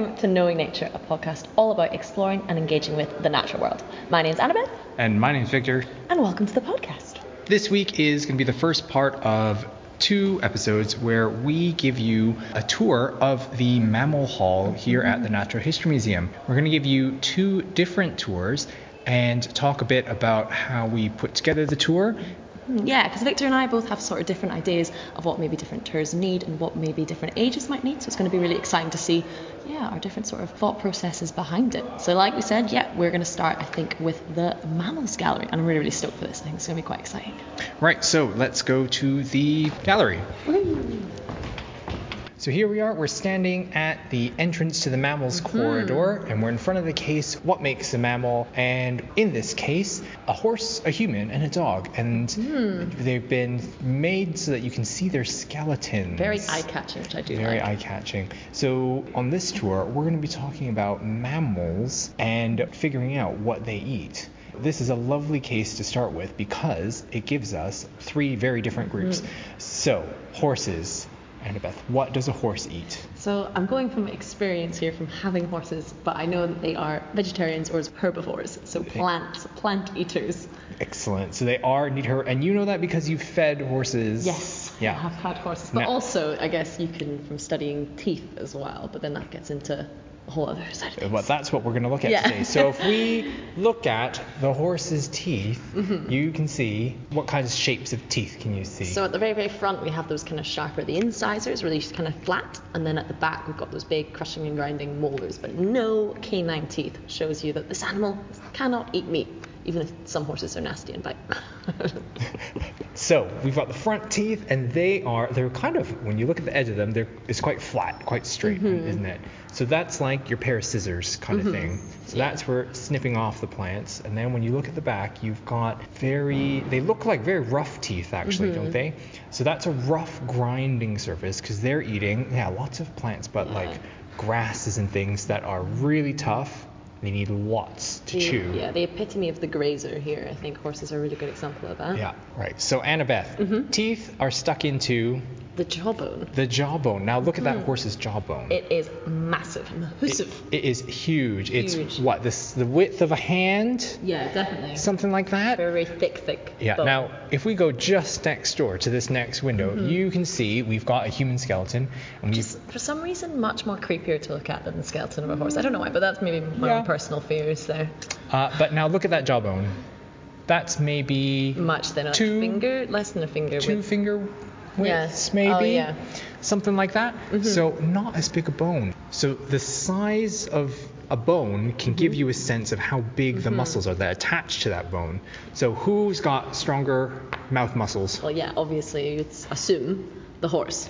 welcome to Knowing Nature, a podcast all about exploring and engaging with the natural world. My name's Annabeth, And my name's Victor. and welcome to the podcast. This week is going to be the first part of two episodes where we give you a tour of the Mammal Hall here at the Natural History Museum. We're going to give you two different tours and talk a bit about how we put together the tour. Hmm, yeah, because Victor and I both have sort of different ideas of what maybe different tours need and what maybe different ages might need. So it's going to be really exciting to see, yeah, our different sort of thought processes behind it. So like we said, yeah, we're going to start, I think, with the Mammals Gallery. And I'm really, really stoked for this. I think it's going to be quite exciting. Right, so let's go to the gallery. So here we are, we're standing at the entrance to the mammals mm-hmm. corridor, and we're in front of the case, What Makes a Mammal? And in this case, a horse, a human, and a dog. And hmm. they've been made so that you can see their skeletons. Very eye catching, which I do Very like. eye catching. So, on this tour, we're going to be talking about mammals and figuring out what they eat. This is a lovely case to start with because it gives us three very different groups. Hmm. So, horses. Annabeth, what does a horse eat? So I'm going from experience here from having horses, but I know that they are vegetarians or herbivores, so plants, plant eaters. Excellent. So, they are need her, and you know that because you've fed horses. Yes, Yeah. I have had horses, but Now- also I guess you can from studying teeth as well, but then that gets into whole other side of things. Well, that's what we're going to look at Yeah. today. So if we look at the horse's teeth, Mm-hmm. you can see what kinds of shapes of teeth can you see? So at the very, very front, we have those kind of sharper, the incisors, really kind of flat, and then at the back, we've got those big crushing and grinding molars, but no canine teeth. Shows you that this animal cannot eat meat, even if some horses are nasty and bite. So we've got the front teeth, and they are they're kind of when you look at the edge of them, they're it's quite flat, quite straight, Mm-hmm. isn't it? So that's like your pair of scissors kind of thing. So that's for snipping off the plants, and then when you look at the back, you've got very they look like very rough teeth actually, Mm-hmm. don't they? So that's a rough grinding surface because they're eating yeah lots of plants, but like grasses and things that are really tough. They need lots to The- chew. Yeah, the epitome of the grazer here. I think horses are a really good example of that. Yeah, right. So Annabeth, mm-hmm. teeth are stuck into The jawbone. the jawbone. Now look at that horse's jawbone. It is massive, massive. it is huge. It's Huge. what this the width of a hand, yeah, definitely. something like that. Very, very thick, thick. Yeah. bone. Now, if we go just next door to this next window, Mm-hmm. you can see we've got a human skeleton, and Just for some reason, much more creepier to look at than the skeleton of a horse. I don't know why, but that's maybe my Yeah. own personal fears there. uh, but now look at that jawbone. That's maybe Much Two- a finger, less than a finger. two finger widths, Yeah. Oh, maybe. Oh, yeah. Something like that. Mm-hmm. So not as big a bone. So the size of a bone can give mm-hmm. you a sense of how big the mm-hmm. muscles are that attach to that bone. So who's got stronger mouth muscles? well, yeah, obviously, you'd assume the horse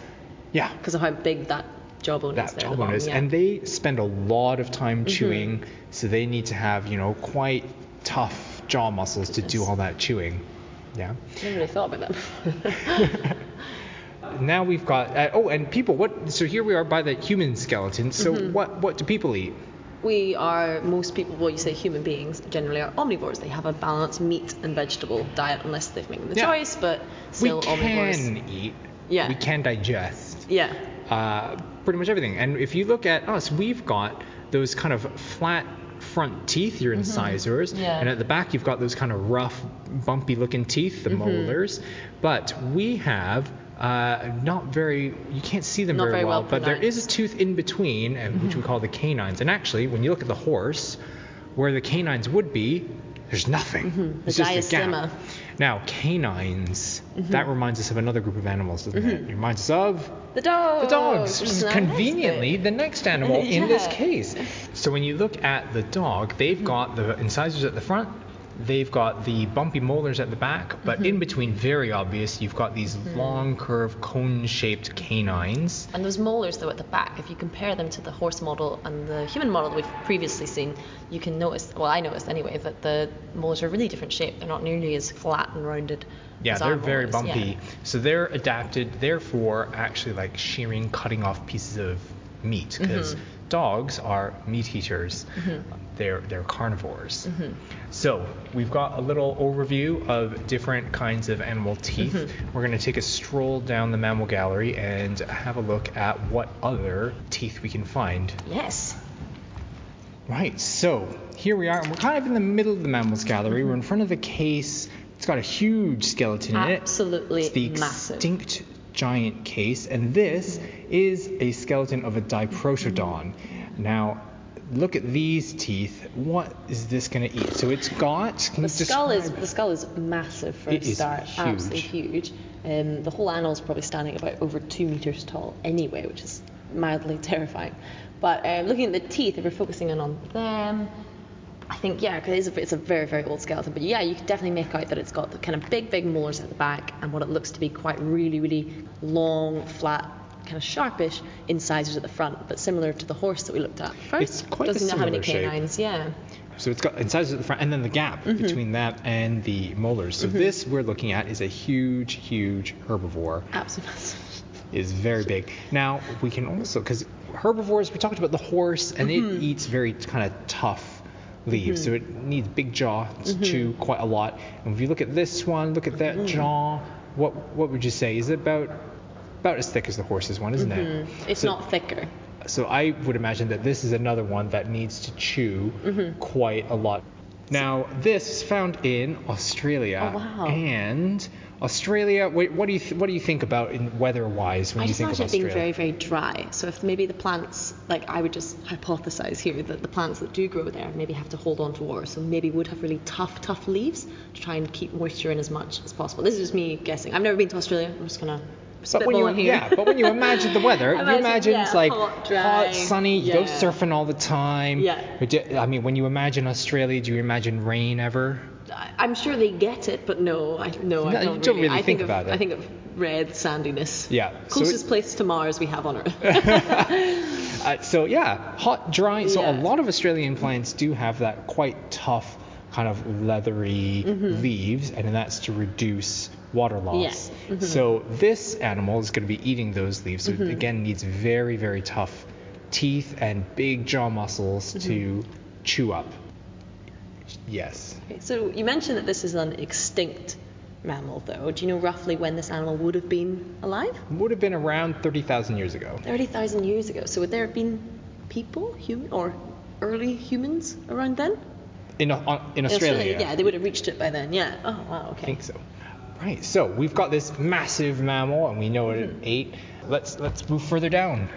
Yeah. because of how big that jawbone is. That there the jawbone is, yeah. and they spend a lot of time chewing, so they need to have, you know, quite tough jaw muscles to do all that chewing. Yeah. Never really thought about that. Now we've got uh, oh, and people. What? So here we are by the human skeleton. So Mm-hmm. what? What do people eat? we are most people. Well, you say human beings generally are omnivores. They have a balanced meat and vegetable diet, unless they've made the Yeah. choice. But still we omnivores. We can eat. Yeah. We can digest. Yeah. Uh, pretty much everything. And if you look at us, we've got those kind of flat front teeth, your incisors, Mm-hmm. Yeah. and at the back you've got those kind of rough, bumpy-looking teeth, Mm-hmm. the molars. But we have. Uh, not very, you can't see them very, very well, well but there is a tooth in between, and which we call the canines. And actually, when you look at the horse, where the canines would be, there's nothing. Mm-hmm. The It's just a gap. Now, canines, Mm-hmm. that reminds us of another group of animals, doesn't it? It reminds us of The dog. the dogs, which is conveniently the next animal in this case. So when you look at the dog, they've got the incisors at the front, they've got the bumpy molars at the back, but Mm-hmm. in between, very obvious, you've got these long, curved, cone-shaped canines. And those molars, though, at the back, if you compare them to the horse model and the human model that we've previously seen, you can notice, well, I noticed anyway, that the molars are really different shape. They're not nearly as flat and rounded. Yeah, they're very molars. bumpy. Yeah. So they're adapted, therefore, actually like shearing, cutting off pieces of meat because dogs are meat eaters. Mm-hmm. They're they're carnivores. Mm-hmm. So we've got a little overview of different kinds of animal teeth. Mm-hmm. We're going to take a stroll down the mammal gallery and have a look at what other teeth we can find. Yes. Right, so here we are, and we're kind of in the middle of the mammals gallery. We're in front of a case. It's got a huge skeleton in it. Absolutely massive. extinct giant case, and this is a skeleton of a diprotodon. Now, look at these teeth. What is this going to eat? So it's got. The skull is describe- the skull is massive for It a start. huge. Absolutely huge. Um, the whole animal is probably standing about over two meters tall anyway, which is mildly terrifying. But um, looking at the teeth, if we're focusing in on them, I think yeah, because it's a, it's a very very old skeleton. But yeah, you can definitely make out that it's got the kind of big big molars at the back and what it looks to be quite really really long, flat, kind of sharpish incisors at the front, but similar to the horse that we looked at first. It's quite a Doesn't not have any similar shape. canines. Yeah. So it's got incisors at the front, and then the gap Mm-hmm. between that and the molars. So this we're looking at is a huge, huge herbivore. Absolutely is very big. Now we can also because herbivores we talked about the horse and Mm-hmm. it eats very kind of tough leaves, so it needs big jaw to Mm-hmm. chew quite a lot. And if you look at this one, look at that Mm-hmm. jaw. What what would you say? Is it about about as thick as the horse's one, isn't it? Mm-hmm. It's So- not thicker. So I would imagine that this is another one that needs to chew Mm-hmm. quite a lot. Now this is found in Australia, Oh, wow. and Australia. Wait, what do you th- what do you think about in weather-wise when I you just think of imagine it being very, very dry. So if maybe the plants, like I would just hypothesize here that the plants that do grow there maybe have to hold on to water, so maybe would have really tough, tough leaves to try and keep moisture in as much as possible. This is just me guessing. I've never been to Australia. I'm just gonna But when you, here. yeah, but when you imagine the weather, you Imagine, imagine yeah, it's like hot, dry, sunny, you go surfing all the time. Yeah. I mean, when you imagine Australia, do you imagine rain ever? I- I'm sure they get it, but no, I no, I No, you don't, don't really I think of, about it. I think of red sandiness. Yeah, so Closest it- place to Mars we have on Earth. Uh, so yeah, hot, dry. So a lot of Australian plants do have that quite tough kind of leathery Mm-hmm. leaves, and that's to reduce water loss. Yes. Mm-hmm. So this animal is going to be eating those leaves. So Mm-hmm. it again needs very very tough teeth and big jaw muscles Mm-hmm. to chew up. Yes. Okay, so you mentioned that this is an extinct mammal, though. Do you know roughly when this animal would have been alive? Would have been around 30,000 years ago. 30,000 years ago. So would there have been people, human, or early humans around then? In, uh, in Australia. Yeah, they would have reached it by then. Yeah. Oh, wow. Okay. I think so. Right, so we've got this massive mammal and we know what Mm-hmm. it ate. Let's let's move further down.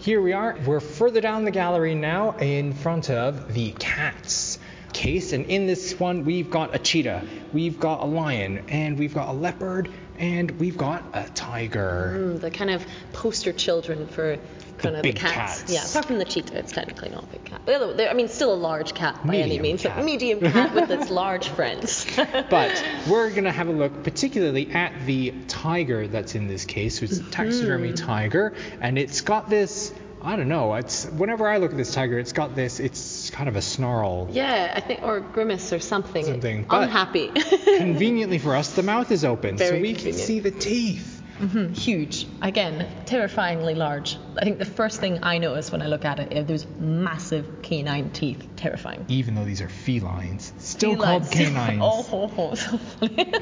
Here we are. We're further down the gallery now in front of the cats case and in this one we've got a cheetah, we've got a lion, and we've got a leopard, and we've got a tiger. Mm, the kind of poster children for kind of big the cats. cats. Yeah, apart from the cheetah, it's technically not a big cat. But I mean, still a large cat by any means. cat. A medium cat with its large friends. But we're going to have a look particularly at the tiger that's in this case. So it's a taxidermy Mm-hmm. tiger, and it's got this. I don't know. It's whenever I look at this tiger, it's got this. It's kind of a snarl. yeah, I think, or grimace or something. Something, but- Unhappy. Conveniently for us, the mouth is open, so Very we can see the teeth. Mm-hmm, huge. Again, terrifyingly large. I think the first thing I notice when I look at it is those massive canine teeth. Terrifying. Even though these are felines, still Felines. called canines. oh, oh, oh, so funny.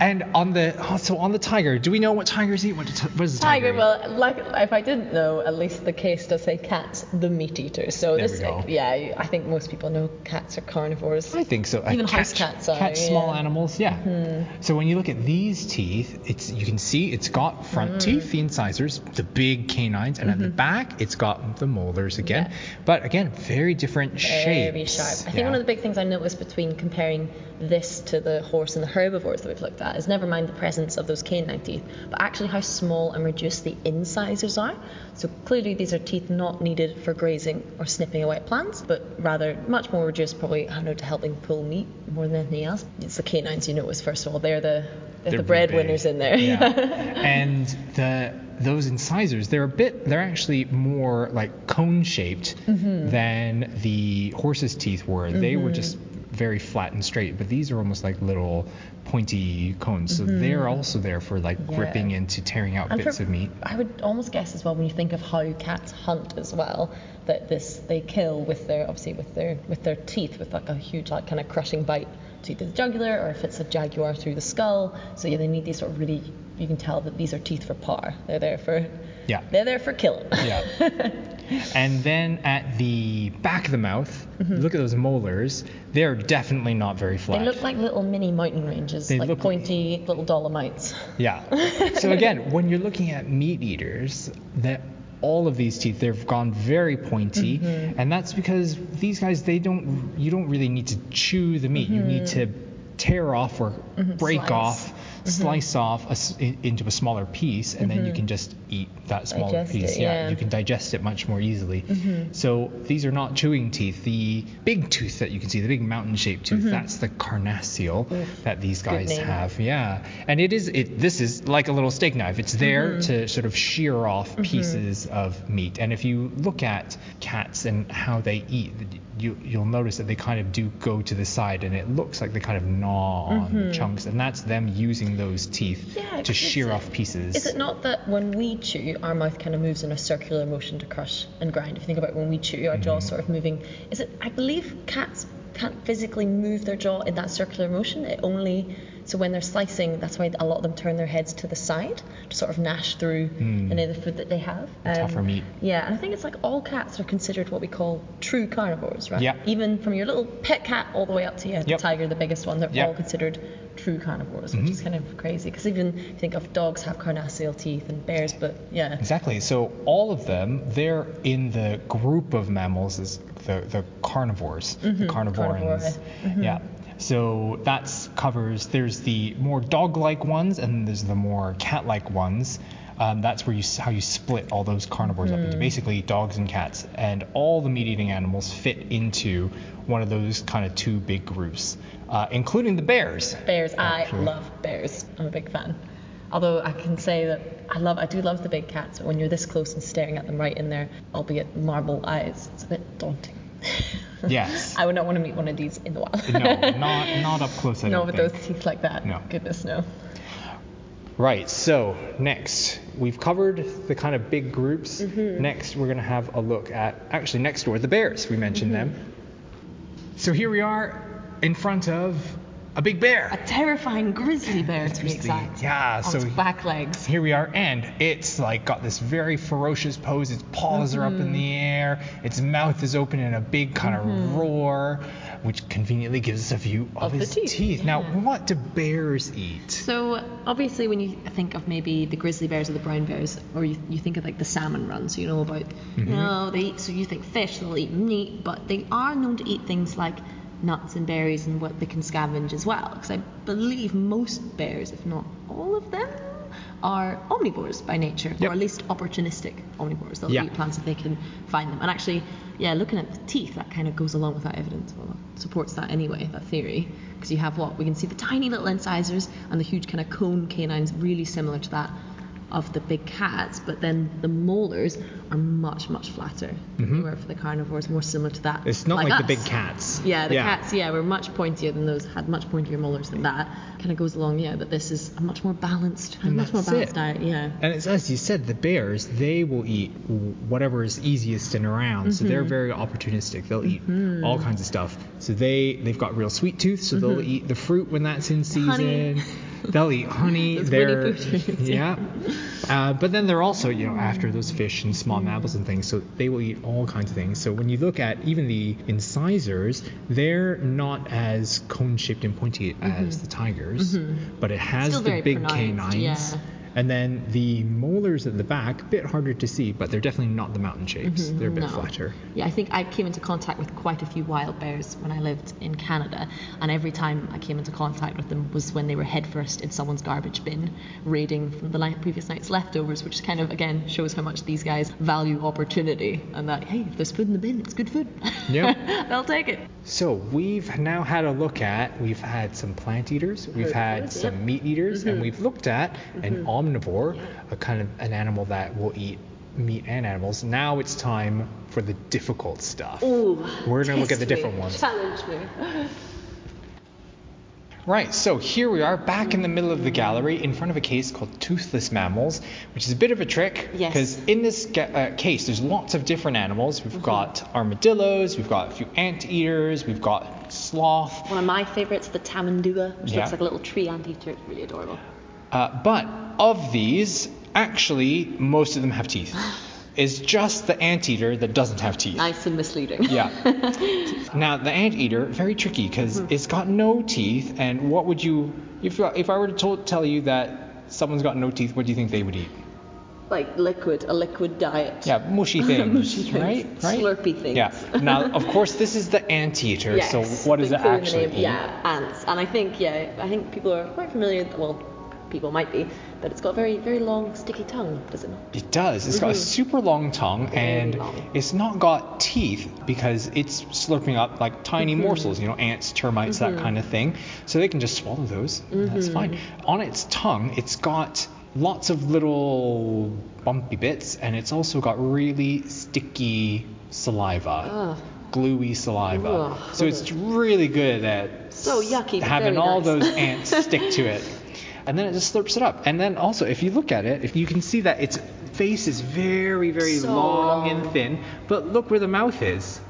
And on the oh, so on the tiger, do we know what tigers eat? What, what does a tiger, Tiger, well, like if I didn't know, at least the case does say cats, the meat eater. So There this, yeah, I think most people know cats are carnivores. I think so. Even uh, house cat- cats are, Cats, small yeah. Mm-hmm. animals, yeah. So when you look at these teeth, it's you can see it's got front Mm. teeth, the incisors, the big canines, and at the back it's got the molars again. Mm-hmm. Yeah. But again, very different shapes. Very sharp. I think Yeah. one of the big things I noticed between comparing this to the horse and the herbivores that we've looked at is never mind the presence of those canine teeth, but actually how small and reduced the incisors are. So clearly these are teeth not needed for grazing or snipping away at plants, but rather much more reduced, probably I don't know, to helping pull meat more than anything else. It's the canines you notice first of all. They're the they're, They're the breadwinners in there. Yeah. and the those incisors, they're a bit, they're actually more like cone shaped Mm-hmm. than the horse's teeth were. They were just very flat and straight, but these are almost like little pointy cones. So they're also there for like Mm-hmm. Yeah. gripping into tearing out And bits for- of meat. I would almost guess as well when you think of how cats hunt as well that this they kill with their obviously with their with their teeth with like a huge like kind of crushing bite to either the jugular or if it's a jaguar through the skull. So yeah, they need these sort of really you can tell that these are teeth for par. They're there for Yeah. they're there for killing. Yeah. and then at the back of the mouth, look at those molars. They're definitely not very flat. Mm-hmm. They look like little mini mountain ranges, They like look- pointy little dolomites. Yeah. So again, when you're looking at meat eaters, that all of these teeth they've gone very pointy, Mm-hmm. and that's because these guys they don't you don't really need to chew the meat. You need to tear off or break Mm-hmm. Slice. off, slice off a in, into a smaller piece, and then you can just eat that smaller Mm-hmm. Digest piece. it, yeah. you can digest it much more easily. Mm-hmm. So these are not chewing teeth. The big tooth that you can see, the big mountain-shaped tooth, that's the carnassial that these guys Mm-hmm. have. Yeah, and it is it. This is like a little steak knife. It's there Mm-hmm. to sort of shear off pieces of meat. And if you look at cats and how they eat, you you'll notice that they kind of do go to the side, and it looks like they kind of gnaw on chunks, and that's them using those teeth. Yeah, to shear off pieces. Is it not that when we chew, our mouth kind of moves in a circular motion to crush and grind? If you think about when we chew, our Mm-hmm. jaw's sort of moving. Is it? I believe cats can't physically move their jaw in that circular motion. It only so when they're slicing, that's why a lot of them turn their heads to the side to sort of gnash through any of the food that they have. Um, tougher meat. Yeah, and I think it's like all cats are considered what we call true carnivores, right? Yeah. Even from your little pet cat all the way up to yeah, the tiger, the biggest one, they're Yep. all considered true carnivores, which is Mm-hmm. kind of crazy. Because even you think of dogs have carnassial teeth and bears, but yeah. Exactly. So all of them, they're in the group of mammals is the, the carnivores, the carnivorans. carnivora. Yeah. So that covers. There's the more dog-like ones, and there's the more cat-like ones. Um, that's where you how you split all those carnivores up into basically dogs and cats, and all the meat-eating animals fit into one of those kind of two big groups, uh, including the bears. Bears, I love bears. I'm a big fan. Although I can say that I love, I do love the big cats. But when you're this close and staring at them right in their, albeit marble eyes, it's a bit daunting. Yes. I would not want to meet one of these in the wild. no, not not up close. I no, with think. those teeth like that. No. Goodness no. Right, so next, we've covered the kind of big groups. Mm-hmm. Next, we're going to have a look at, actually, next door, the bears. We mentioned mm-hmm. them. So here we are in front of a big bear. A terrifying grizzly bear to be exact. yeah, On so- its back legs. Here we are, and it's like got this very ferocious pose. Its paws are up in mm-hmm. the air, its mouth is open in a big kind of mm-hmm. roar, which conveniently gives us a view of, Of his teeth, Now, yeah. what do bears eat? So obviously, when you think of maybe the grizzly bears or the brown bears, or you, you think of like the salmon run, so you know about mm-hmm. no, they eat. So you think fish, they'll eat meat, but they are known to eat things like nuts and berries and what they can scavenge as well. Because I believe most bears, if not all of them, are omnivores by nature, Yep. or at least opportunistic omnivores. They'll eat plants if they can find them. And actually, yeah, looking at the teeth, that kind of goes along with that evidence. Well, that supports that anyway, that theory. Because you have what? We can see the tiny little incisors and the huge kind of cone canines, really similar to that of the big cats, but then the molars are much, much flatter. Where for the carnivores, more similar to that. Mm-hmm. It's not like, the big cats. Yeah, the cats, yeah, were much pointier than those, had much pointier molars than that. Kind of goes along, yeah, that this is a much more balanced, a And much more balanced it. diet, yeah. And it's as you said, the bears, they will eat whatever is easiest and around. So Mm-hmm. they're very opportunistic. They'll eat all kinds of stuff. So they they've got real sweet tooth. So they'll eat the fruit when that's in season. Mm-hmm. They'll eat honey. They're Winnie Pooh treats, yeah. Uh, but then they're also you know after those fish and small Mm-hmm. mammals and things. So they will eat all kinds of things. So when you look at even the incisors, they're not as cone shaped and pointy as the tigers, but it has Mm-hmm. Still the big pronounced, canines. yeah. And then the molars at the back, a bit harder to see, but they're definitely not the mountain shapes. They're a bit Mm-hmm. No. flatter. Yeah, I think I came into contact with quite a few wild bears when I lived in Canada, and every time I came into contact with them was when they were headfirst in someone's garbage bin, raiding from the night, previous night's leftovers, which kind of again shows how much these guys value opportunity and that hey, if there's food in the bin, it's good food. Yep. They'll take it. So we've now had a look at, we've had some plant eaters, we've had some meat eaters, and we've looked at an omnivore, a kind of an animal that will eat meat and animals. Now it's time for the difficult stuff. Ooh, We're gonna look at the test me, different ones. Challenge me. Right, so here we are back in the middle of the gallery in front of a case called Toothless Mammals, which is a bit of a trick. Yes. Because in this ga- uh, case, there's lots of different animals. We've got armadillos, we've got a few anteaters, we've got sloth. One of my favourites, the tamandua, which Yeah. looks like a little tree anteater. It's really adorable. Uh, but of these, actually, most of them have teeth. It's just the anteater that doesn't have teeth. Nice and misleading. Yeah. now the anteater, very tricky because it's got no teeth. And what would you, if if I were to told, tell you that someone's got no teeth, what do you think they would eat? like liquid, a liquid diet. Yeah, mushy things, Mushy things. right? Right. Slurpy things. Yeah. Now, of course, this is the anteater. Yes, so what does it clue in the actually name, eat? Yeah, ants. And I think, yeah, I think people are quite familiar, with well, people might be, but it's got a very, very long, sticky tongue, does it not? It does. It's got a mm-hmm. super long tongue Very and long. it's not got teeth because it's slurping up like tiny mm-hmm. morsels, you know, ants, termites, that mm-hmm. kind of thing. So they can just swallow those. That's fine. On its tongue, it's got lots of little bumpy bits and it's also got really sticky saliva. Ugh. Gluey saliva. So it's really good at So yucky, having all nice. those ants stick to it. And then it just slurps it up. And then also, if you look at it, if you can see that its face is very, very So long, and thin. But look where the mouth is.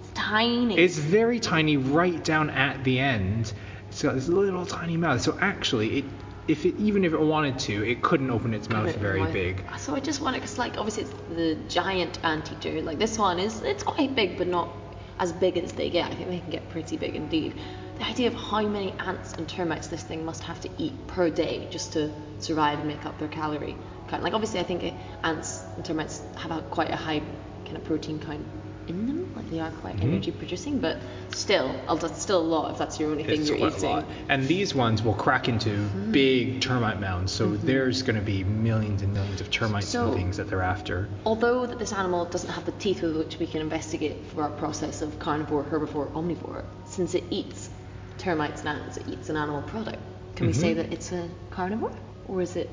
It's tiny. It's very tiny right down at the end. It's got this little tiny mouth. So actually, it if it even if it wanted to, it couldn't open its mouth Couldn't very big. So I just wonder, because like obviously it's the giant anteater. Like this one is, it's quite big, but not as big as they get. I think they can get pretty big indeed. The idea of how many ants and termites this thing must have to eat per day just to survive and make up their calorie count. Like obviously I think ants and termites have a, quite a high kind of protein count in them. Like they are quite Mm-hmm. energy producing, but still, that's still a lot if that's your only thing It's you're eating. And these ones will crack into Mm-hmm. big termite mounds. So there's going to be millions and millions of termites So- and things that they're after. Although that this animal doesn't have the teeth with which we can investigate for our process of carnivore, herbivore, omnivore, since it eats termites and ants, it eats an animal product. Can we say that it's a carnivore, or is it?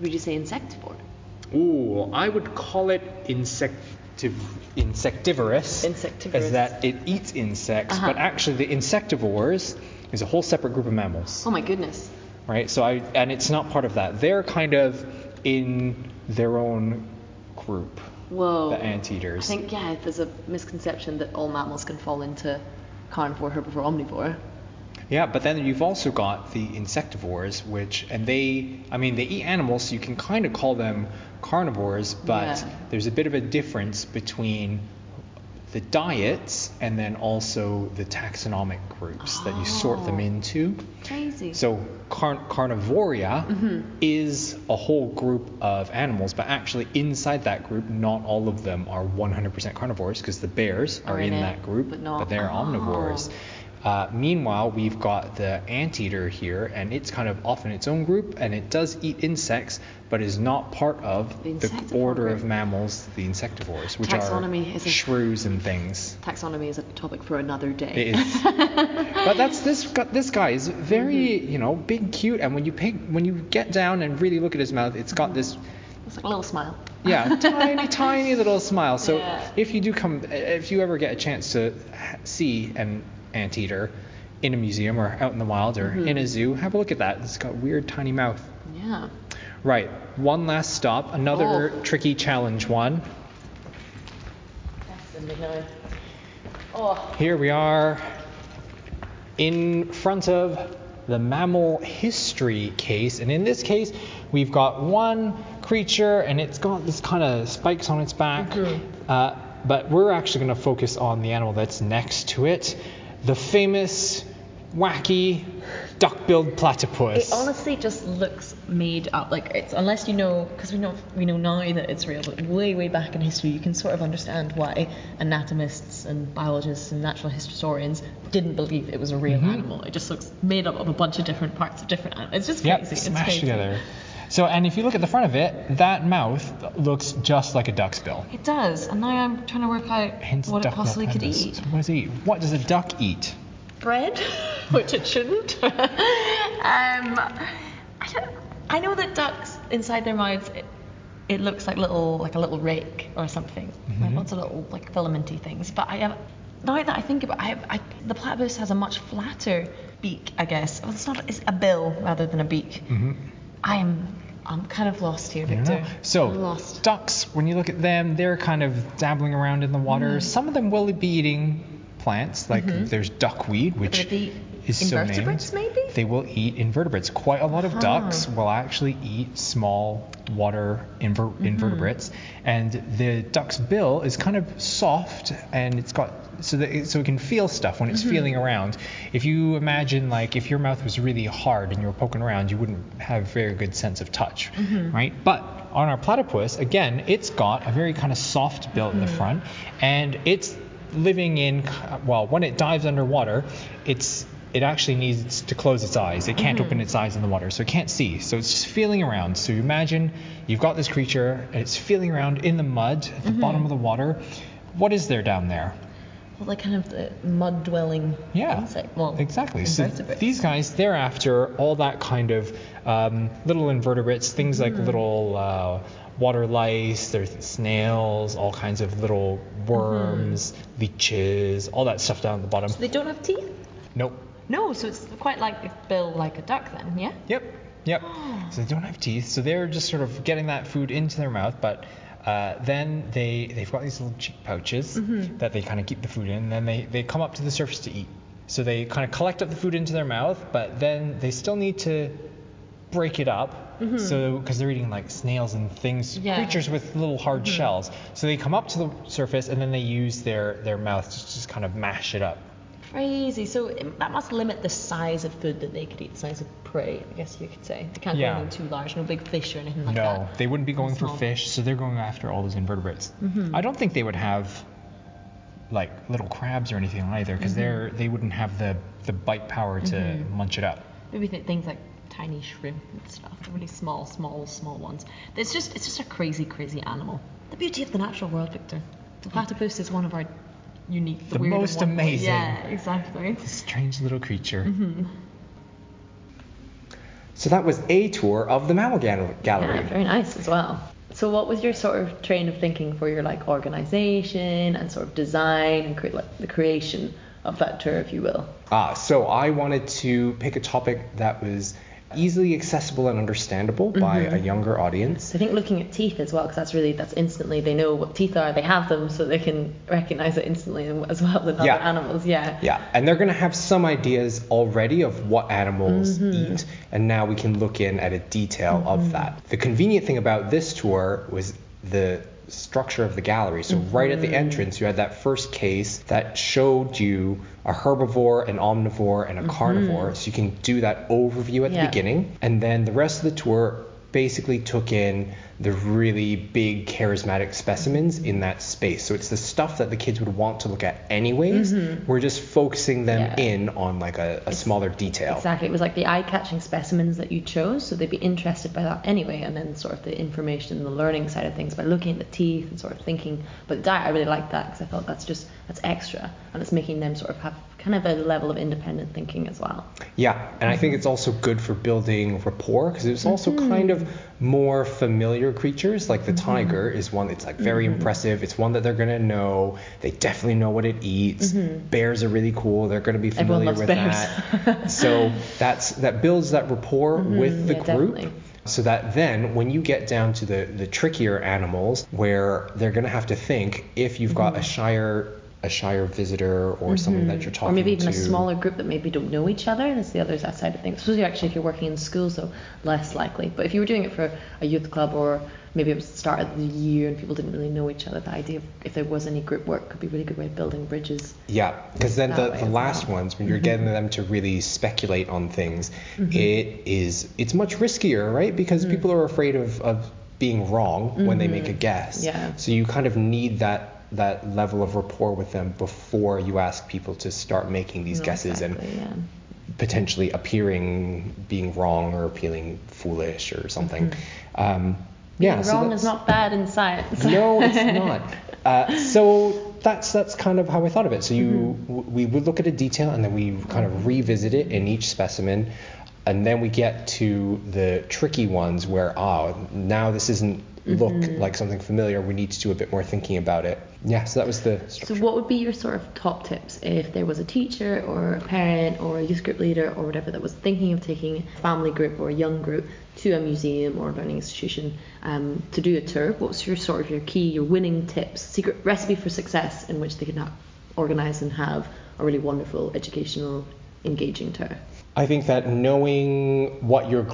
Would you say insectivore? Ooh, I would call it insectiv- insectivorous. Insectivorous. As that it eats insects, Uh-huh. but actually the insectivores is a whole separate group of mammals, Oh my goodness. right? So I and it's not part of that. They're kind of in their own group. Whoa. The anteaters. I think yeah, there's a misconception that all mammals can fall into carnivore, herbivore, omnivore. Yeah, but then you've also got the insectivores, which, and they, I mean, they eat animals, so you can kind of call them carnivores, but Yeah. there's a bit of a difference between the diets and then also the taxonomic groups that you sort them Oh. into. Crazy. So car- carnivoria Mm-hmm. is a whole group of animals, but actually inside that group, not all of them are 100% carnivores because the bears are, Are in in it, that group, but not- they're oh. omnivores. Uh, meanwhile, we've got the anteater here, and it's kind of off in its own group, and it does eat insects, but is not part of The the, order of mammals, the insectivores, which Taxonomy are shrews and things. Taxonomy is a topic for another day. It is. but that's this this guy is very you know big cute and when you pick when you get down and really look at his mouth it's got this It's like a little smile. yeah tiny tiny little smile so Yeah. if you do come if you ever get a chance to see an anteater in a museum or out in the wild or in a zoo. Have a look at that. It's got a weird tiny mouth. Yeah. right. One last stop. Another Oh. tricky challenge. One. Oh, Here we are in front of the mammal history case, and in this case, we've got one creature, and it's got this kind of spikes on its back. Uh, but we're actually going to focus on the animal that's next to it, the famous, wacky, duck-billed platypus. It honestly just looks made up. Like it's unless you know, because we know we know now that it's real, but way way back in history, you can sort of understand why anatomists and biologists and natural historians didn't believe it was a real mm-hmm. animal. It just looks made up of a bunch of different parts of different animals. It's just Yep, crazy. It's smashed crazy. together. So, and if you look at the front of it, that mouth looks just like a duck's bill. It does, and now I'm trying to work out Hence what it duck-billed possibly could platypus. eat. So what does it eat? What does a duck eat? bread, which it shouldn't. um, I, don't, I know that ducks inside their mouths, it, it looks like little like a little rake or something, like lots of little like filamenty things. But I have now that I think about it, I, I, the platypus has a much flatter beak, I guess. Well, it's not, it's a bill rather than a beak. Mm-hmm. I'm, I'm kind of lost here, Victor. So lost. ducks, when you look at them, they're kind of dabbling around in the water. Mm-hmm. Some of them will be eating plants, like there's duckweed, which Would it be is so named. invertebrates, maybe? They will eat invertebrates. Quite a lot of Huh. ducks will actually eat small water inver- Mm-hmm. invertebrates, and the duck's bill is kind of soft and it's got so that it, so it can feel stuff when it's Mm-hmm. feeling around. If you imagine like if your mouth was really hard and you were poking around, you wouldn't have a very good sense of touch, Mm-hmm. right? But on our platypus, again, it's got a very kind of soft bill in the Mm-hmm. front, and it's living in well when it dives underwater, it's it actually needs to close its eyes. It can't open its eyes in the water, so it can't see. So it's just feeling around. So you imagine you've got this creature, and it's feeling around in the mud at the bottom of the water. What is there down there? Well, like kind of the mud dwelling Yeah, insect. Well, exactly. So these guys, they're after all that kind of um, little invertebrates, things like little uh, water lice, there's snails, all kinds of little worms, leeches, all that stuff down at the bottom. So they don't have teeth? Nope. No, so it's quite like a bill like a duck then, yeah? Yep. Yep. Ah. So they don't have teeth, so they're just sort of getting that food into their mouth, but. Uh, then they they've got these little cheek pouches mm-hmm. that they kind of keep the food in, and then they, they come up to the surface to eat. So they kind of collect up the food into their mouth, but then they still need to break it up. Mm-hmm. So because they're eating like snails and things, Yeah. creatures with little hard mm-hmm. shells. So they come up to the surface and then they use their their mouth to just kind of mash it up. Crazy. So it, that must limit the size of food that they could eat, the size of prey, I guess you could say. They can't Yeah. go anything too large, no big fish or anything like no, that. No, they wouldn't be going for fish, so they're going after all those invertebrates. Mm-hmm. I don't think they would have like little crabs or anything either, because Mm-hmm. they're they wouldn't have the the bite power to munch it up. Maybe th- things like tiny shrimp and stuff, really small, small, small ones. It's just, it's just a crazy, crazy animal. The beauty of the natural world, Victor. The platypus is one of our unique, the, The weird most wonderful- amazing. Yeah, exactly. Strange little creature. Mm-hmm. So that was a tour of the Mammal Gal- Gallery. Yeah, very nice as well. So, what was your sort of train of thinking for your like organization and sort of design and cre- like the creation of that tour, if you will? Ah, so I wanted to pick a topic that was easily accessible and understandable by Mm-hmm. a younger audience. I think looking at teeth as well, because that's really that's instantly they know what teeth are, they have them, so they can recognize it instantly as well than Yeah. other animals. Yeah. Yeah, and they're going to have some ideas already of what animals Mm-hmm. eat, and now we can look in at a detail of that. The convenient thing about this tour was the structure of the gallery. So right at the Mm-hmm. entrance, you had that first case that showed you a herbivore, an omnivore, and a carnivore. So you can do that overview at Mm-hmm. Yeah. the beginning, and then the rest of the tour basically took in the really big charismatic specimens in that space. So it's the stuff that the kids would want to look at anyways. We're just focusing them Mm-hmm. Yeah. in on like a, a smaller detail. Exactly. It was like the eye-catching specimens that you chose, so they'd be interested by that anyway, and then sort of the information and the learning side of things by looking at the teeth and sort of thinking. But the diet, I really liked that because I felt that's just that's extra, and it's making them sort of have kind of a level of independent thinking as well. Yeah, and I think it's also good for building rapport because it's also Mm-hmm. kind of more familiar creatures. Like the tiger is one that's like very Mm-hmm. impressive. It's one that they're gonna know. They definitely know what it eats. Bears are really cool. They're gonna be Mm-hmm. Familiar with bears. that. so that's that builds that rapport with the Mm-hmm. yeah, group. definitely. So that then when you get down to the the trickier animals where they're gonna have to think if you've got a shire a shire visitor or someone that you're talking Mm-hmm. or maybe even to a smaller group that maybe don't know each other. That's the other side of things. Especially actually if you're working in schools, though, less likely. But if you were doing it for a youth club or maybe it was the start of the year and people didn't really know each other, the idea of if there was any group work could be a really good way of building bridges. Yeah, because then the, the last well. ones, when you're getting them to really speculate on things, Mm-hmm. it is it's much riskier, right? Because Mm. people are afraid of, of being wrong when they make a guess. Mm-hmm. Yeah. So you kind of need that that level of rapport with them before you ask people to start making these No, guesses exactly, and yeah. potentially appearing being wrong or appealing foolish or something. Um, yeah, Being so wrong is not bad in science. no, it's not. Uh, so that's that's kind of how I thought of it. So you w- we would look at a detail and then we kind of revisit it in each specimen, and then we get to the tricky ones where ah now this isn't look Mm-hmm. like something familiar, we need to do a bit more thinking about it. Yeah, so that was the So, what would be your sort of top tips if there was a teacher or a parent or a youth group leader or whatever that was thinking of taking a family group or a young group to a museum or a learning institution um, to do a tour? What's your sort of your key, your winning tips, secret recipe for success in which they could ha- organise and have a really wonderful, educational, engaging tour? I think that knowing what your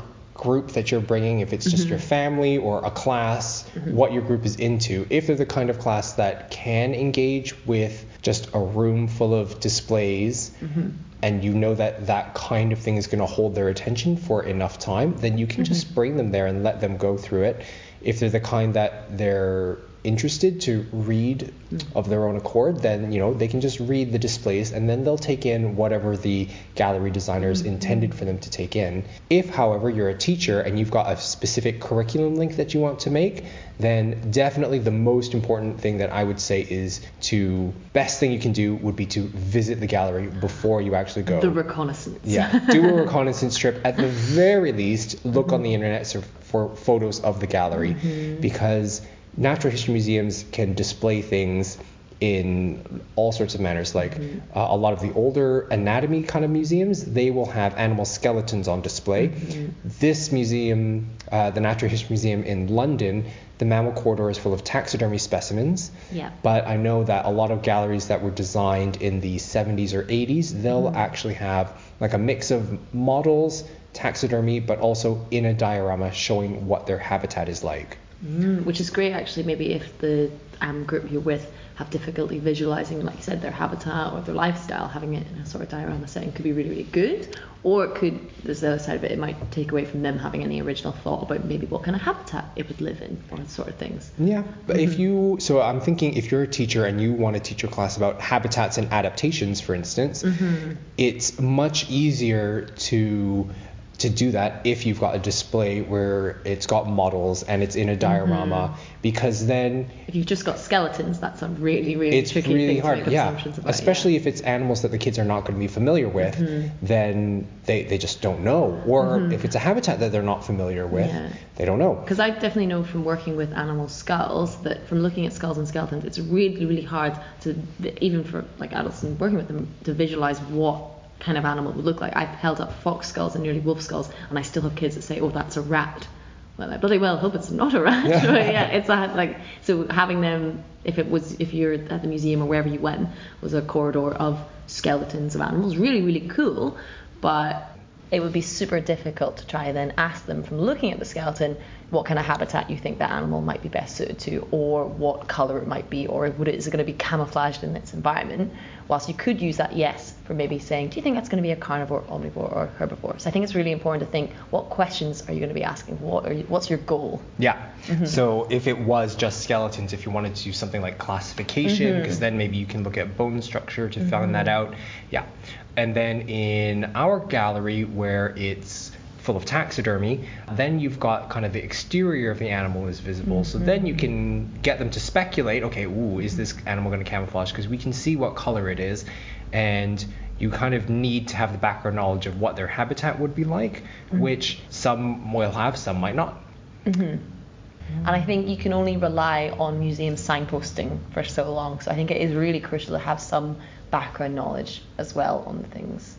group that you're bringing, if it's just your mm-hmm. family or a class, mm-hmm. what your group is into, if they're the kind of class that can engage with just a room full of displays mm-hmm. and you know that that kind of thing is going to hold their attention for enough time, then you can just bring them there and let them go through it. If they're the kind that they're interested to read hmm. of their own accord, then you know they can just read the displays and then they'll take in whatever the gallery designers hmm. intended for them to take in. If, however, you're a teacher and you've got a specific curriculum link that you want to make, then definitely the most important thing that I would say is to best thing you can do would be to visit the gallery before you actually go. The reconnaissance. Yeah, do a reconnaissance trip. At the very least, look on the mm-hmm. internet for photos of the gallery mm-hmm. because natural history museums can display things in all sorts of manners. Like uh, a lot of the older anatomy kind of museums, they will have animal skeletons on display. This museum, uh, the Natural History Museum in London, the mammal corridor is full of taxidermy specimens. Yeah. But I know that a lot of galleries that were designed in the 70s or 80s, they'll actually have like a mix of models, taxidermy, but also in a diorama showing what their habitat is like. Mm, which is great actually maybe if the um, group you're with have difficulty visualizing like you said their habitat or their lifestyle having it in a sort of diorama setting could be really really good. Or it could there's the other side of it it might take away from them having any original thought about maybe what kind of habitat it would live in or sort of things. Yeah, but if you, so I'm thinking if you're a teacher and you want to teach your class about habitats and adaptations, for instance, it's much easier to to do that if you've got a display where it's got models and it's in a diorama because then if you've just got skeletons that's a really really it's tricky really thing to hard make yeah about, especially yeah. if it's animals that the kids are not going to be familiar with Mm-hmm. then they, they just don't know or if it's a habitat that they're not familiar with Yeah. they don't know Because I definitely know from working with animal skulls that from looking at skulls and skeletons, it's really, really hard to, even for like adults and working with them, to visualize what kind of animal would look like. I've held up fox skulls and nearly wolf skulls, and I still have kids that say, oh, that's a rat. Well, I bloody well hope it's not a rat. Yeah. but yeah, it's a, like, so having them, if it was, if you're at the museum or wherever you went, was a corridor of skeletons of animals, really, really cool. But it would be super difficult to try and then ask them from looking at the skeleton what kind of habitat you think that animal might be best suited to or what color it might be or would it, is it going to be camouflaged in its environment whilst you could use that yes for maybe saying do you think that's going to be a carnivore omnivore or herbivore so i think it's really important to think what questions are you going to be asking what are you, what's your goal Yeah. Mm-hmm. So if it was just skeletons, if you wanted to do something like classification, Mm-hmm. because then maybe you can look at bone structure to find that out. Yeah. And then in our gallery where it's full of taxidermy, then you've got kind of the exterior of the animal is visible. So then you can get them to speculate, okay, ooh, is this animal going to camouflage? Because we can see what color it is. And you kind of need to have the background knowledge of what their habitat would be like, mm-hmm. which some will have, some might not. Mm-hmm. and i think you can only rely on museum signposting for so long so i think it is really crucial to have some background knowledge as well on the things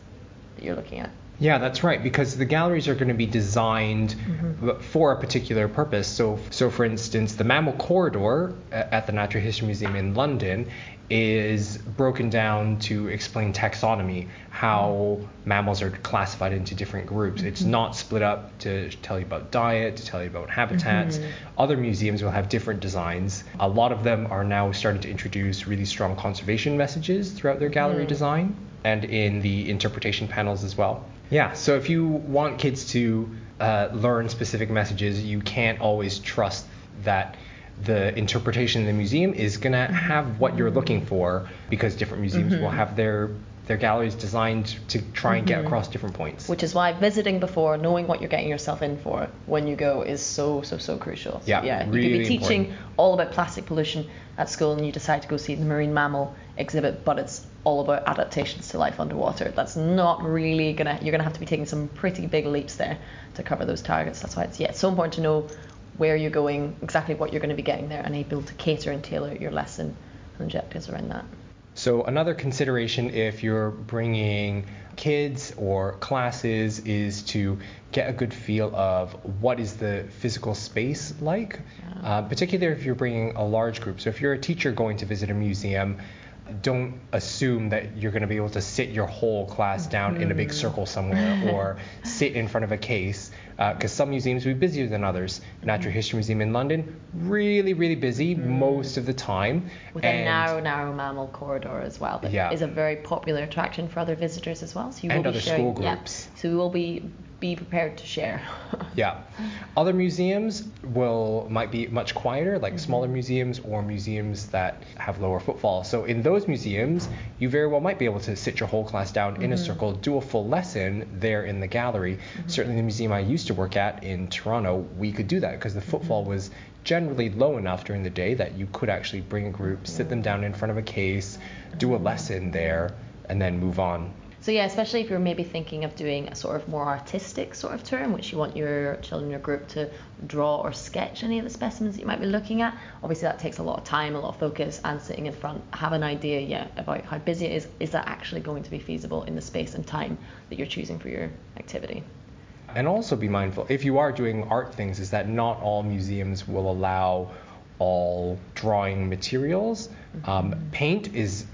that you're looking at Yeah, that's right, because the galleries are going to be designed mm-hmm. for a particular purpose. So, so for instance, the mammal corridor uh, at the Natural History Museum in London is broken down to explain taxonomy, how mammals are classified into different groups. It's mm-hmm. not split up to tell you about diet, to tell you about habitats. Mm-hmm. Other museums will have different designs. A lot of them are now starting to introduce really strong conservation messages throughout their gallery mm. design and in the interpretation panels as well. Yeah, so if you want kids to uh, learn specific messages, you can't always trust that the interpretation in the museum is going to have what you're looking for because different museums will have their their galleries designed to try and get across different points. which is why visiting before, knowing what you're getting yourself in for when you go is so so so crucial. So, Yeah, yeah. You could be teaching important. all about plastic pollution at school, and you decide to go see the marine mammal exhibit, but it's all about adaptations to life underwater. That's not really gonna. You're gonna have to be taking some pretty big leaps there to cover those targets. That's why it's yeah, it's so important to know where you're going, exactly what you're going to be getting there, and able to cater and tailor your lesson and objectives around that. So another consideration if you're bringing kids or classes is to get a good feel of what is the physical space like, uh, particularly if you're bringing a large group. So if you're a teacher going to visit a museum, don't assume that you're going to be able to sit your whole class down in a big mm-hmm. circle somewhere or sit in front of a case because uh, some museums will be busier than others. Natural mm-hmm. History Museum in London, really, really busy mm-hmm. most of the time. With a narrow, narrow mammal corridor as well. That Yeah. is a very popular attraction for other visitors as well. So you And will other be sharing, school yeah. groups. So we will be be prepared to share. Yeah. Other museums will might be much quieter, like mm-hmm. smaller museums or museums that have lower footfall. So in those museums, you very well might be able to sit your whole class down in a mm-hmm. circle, do a full lesson there in the gallery. Mm-hmm. Certainly the museum I used to work at in Toronto, we could do that because the footfall was generally low enough during the day that you could actually bring a group, sit them down in front of a case, do a lesson there, and then move on. So yeah, especially if you're maybe thinking of doing a sort of more artistic sort of tour in which you want your children, your group to draw or sketch any of the specimens that you might be looking at. Obviously that takes a lot of time, a lot of focus and sitting in front, have an idea yeah, about how busy it is. Is that actually going to be feasible in the space and time that you're choosing for your activity? And also be mindful, if you are doing art things, is that not all museums will allow all drawing materials. Um, paint is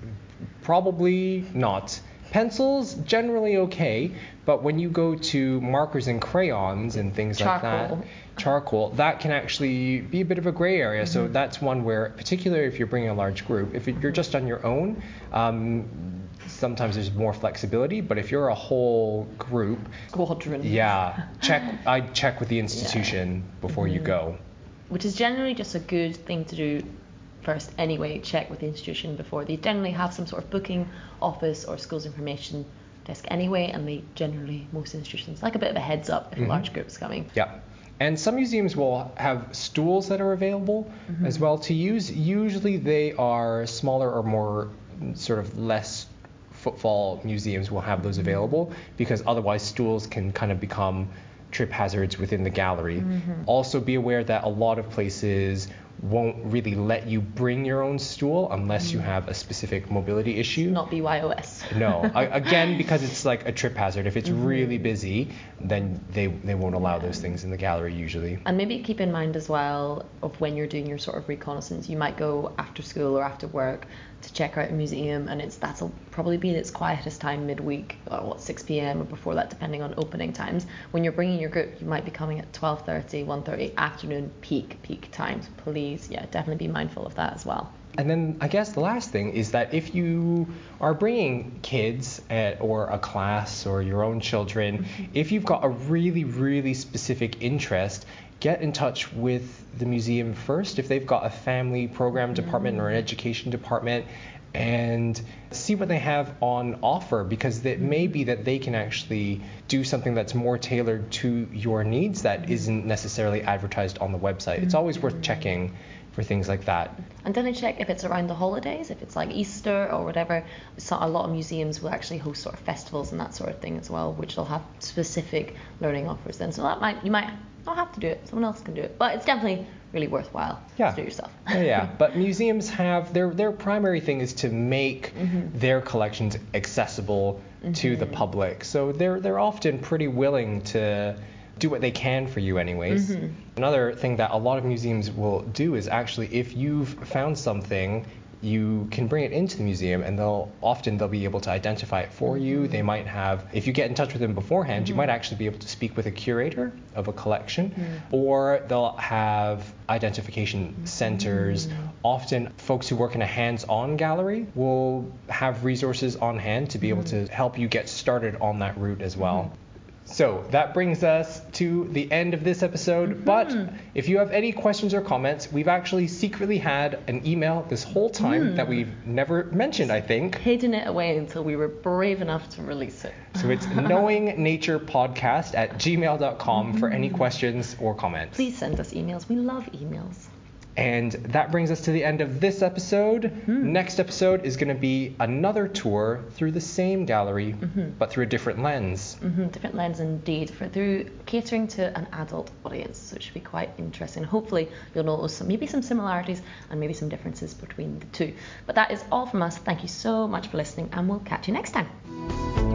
probably not. Pencils, generally okay, but when you go to markers and crayons and things like that, charcoal, that can actually be a bit of a gray area. So that's one where, particularly if you're bringing a large group, if you're just on your own, um, sometimes there's more flexibility. But if you're a whole group, Squadron. yeah, check. I check with the institution before you go. which is generally just a good thing to do first anyway check with the institution before they generally have some sort of booking office or schools information desk anyway and they generally most institutions like a bit of a heads up if a mm-hmm. large group's coming Yeah. And some museums will have stools that are available mm-hmm. as well to use. Usually they are smaller or more sort of less footfall museums will have those available because otherwise stools can kind of become trip hazards within the gallery. Mm-hmm. Also be aware that a lot of places won't really let you bring your own stool unless you mm. have a specific mobility issue. not BYOS No, I, again because it's like a trip hazard. If it's mm-hmm. really busy, then they they won't allow those things in the gallery usually. And maybe keep in mind as well of when you're doing your sort of reconnaissance, you might go after school or after work to check out a museum, and it's that'll probably be its quietest time midweek, or what 6 p.m. or before that, depending on opening times. When you're bringing your group, you might be coming at 12:30, 1:30 afternoon peak peak times. Please, yeah, definitely be mindful of that as well. And then I guess the last thing is that if you are bringing kids at, or a class or your own children, mm-hmm. if you've got a really, really specific interest, get in touch with the museum first if they've got a family program department or an mm-hmm. education department and see what they have on offer because it mm-hmm. may be that they can actually do something that's more tailored to your needs that mm-hmm. isn't necessarily advertised on the website. It's always worth checking for things like that. And then I check if it's around the holidays, if it's like Easter or whatever. So a lot of museums will actually host sort of festivals and that sort of thing as well, which will have specific learning offers then. So that might you might not have to do it, someone else can do it, but it's definitely really worthwhile Yeah. to do yourself. yeah, yeah, but museums have their their primary thing is to make mm-hmm. their collections accessible to the mm-hmm. public. So they're they're often pretty willing to do what they can for you anyways. Mm-hmm. Another thing that a lot of museums will do is actually if you've found something you can bring it into the museum and they'll often they'll be able to identify it for you. They mm-hmm. might have if you get in touch with them beforehand you mm-hmm. might actually be able to speak with a curator of a collection mm-hmm. or they'll have identification centers. Often folks who work in a hands-on gallery will have resources on hand to be able to help you get started on that route as well so that brings us to the end of this episode. Mm-hmm. But if you have any questions or comments, we've actually secretly had an email this whole time that mm. we've never mentioned, I think. Hidden it away until we were brave enough to release it. So it's knowingnaturePodcast at gmail.com for any mm-hmm. questions or comments. Please send us emails. We love emails. And that brings us to the end of this episode. Mm-hmm. Next episode is going to be another tour through the same gallery, Mm-hmm. but through a different lens. hmm different lens indeed, for through catering to an adult audience. So it should be quite interesting. Hopefully, you'll notice some, maybe some similarities and maybe some differences between the two. But that is all from us. Thank you so much for listening, and we'll catch you next time.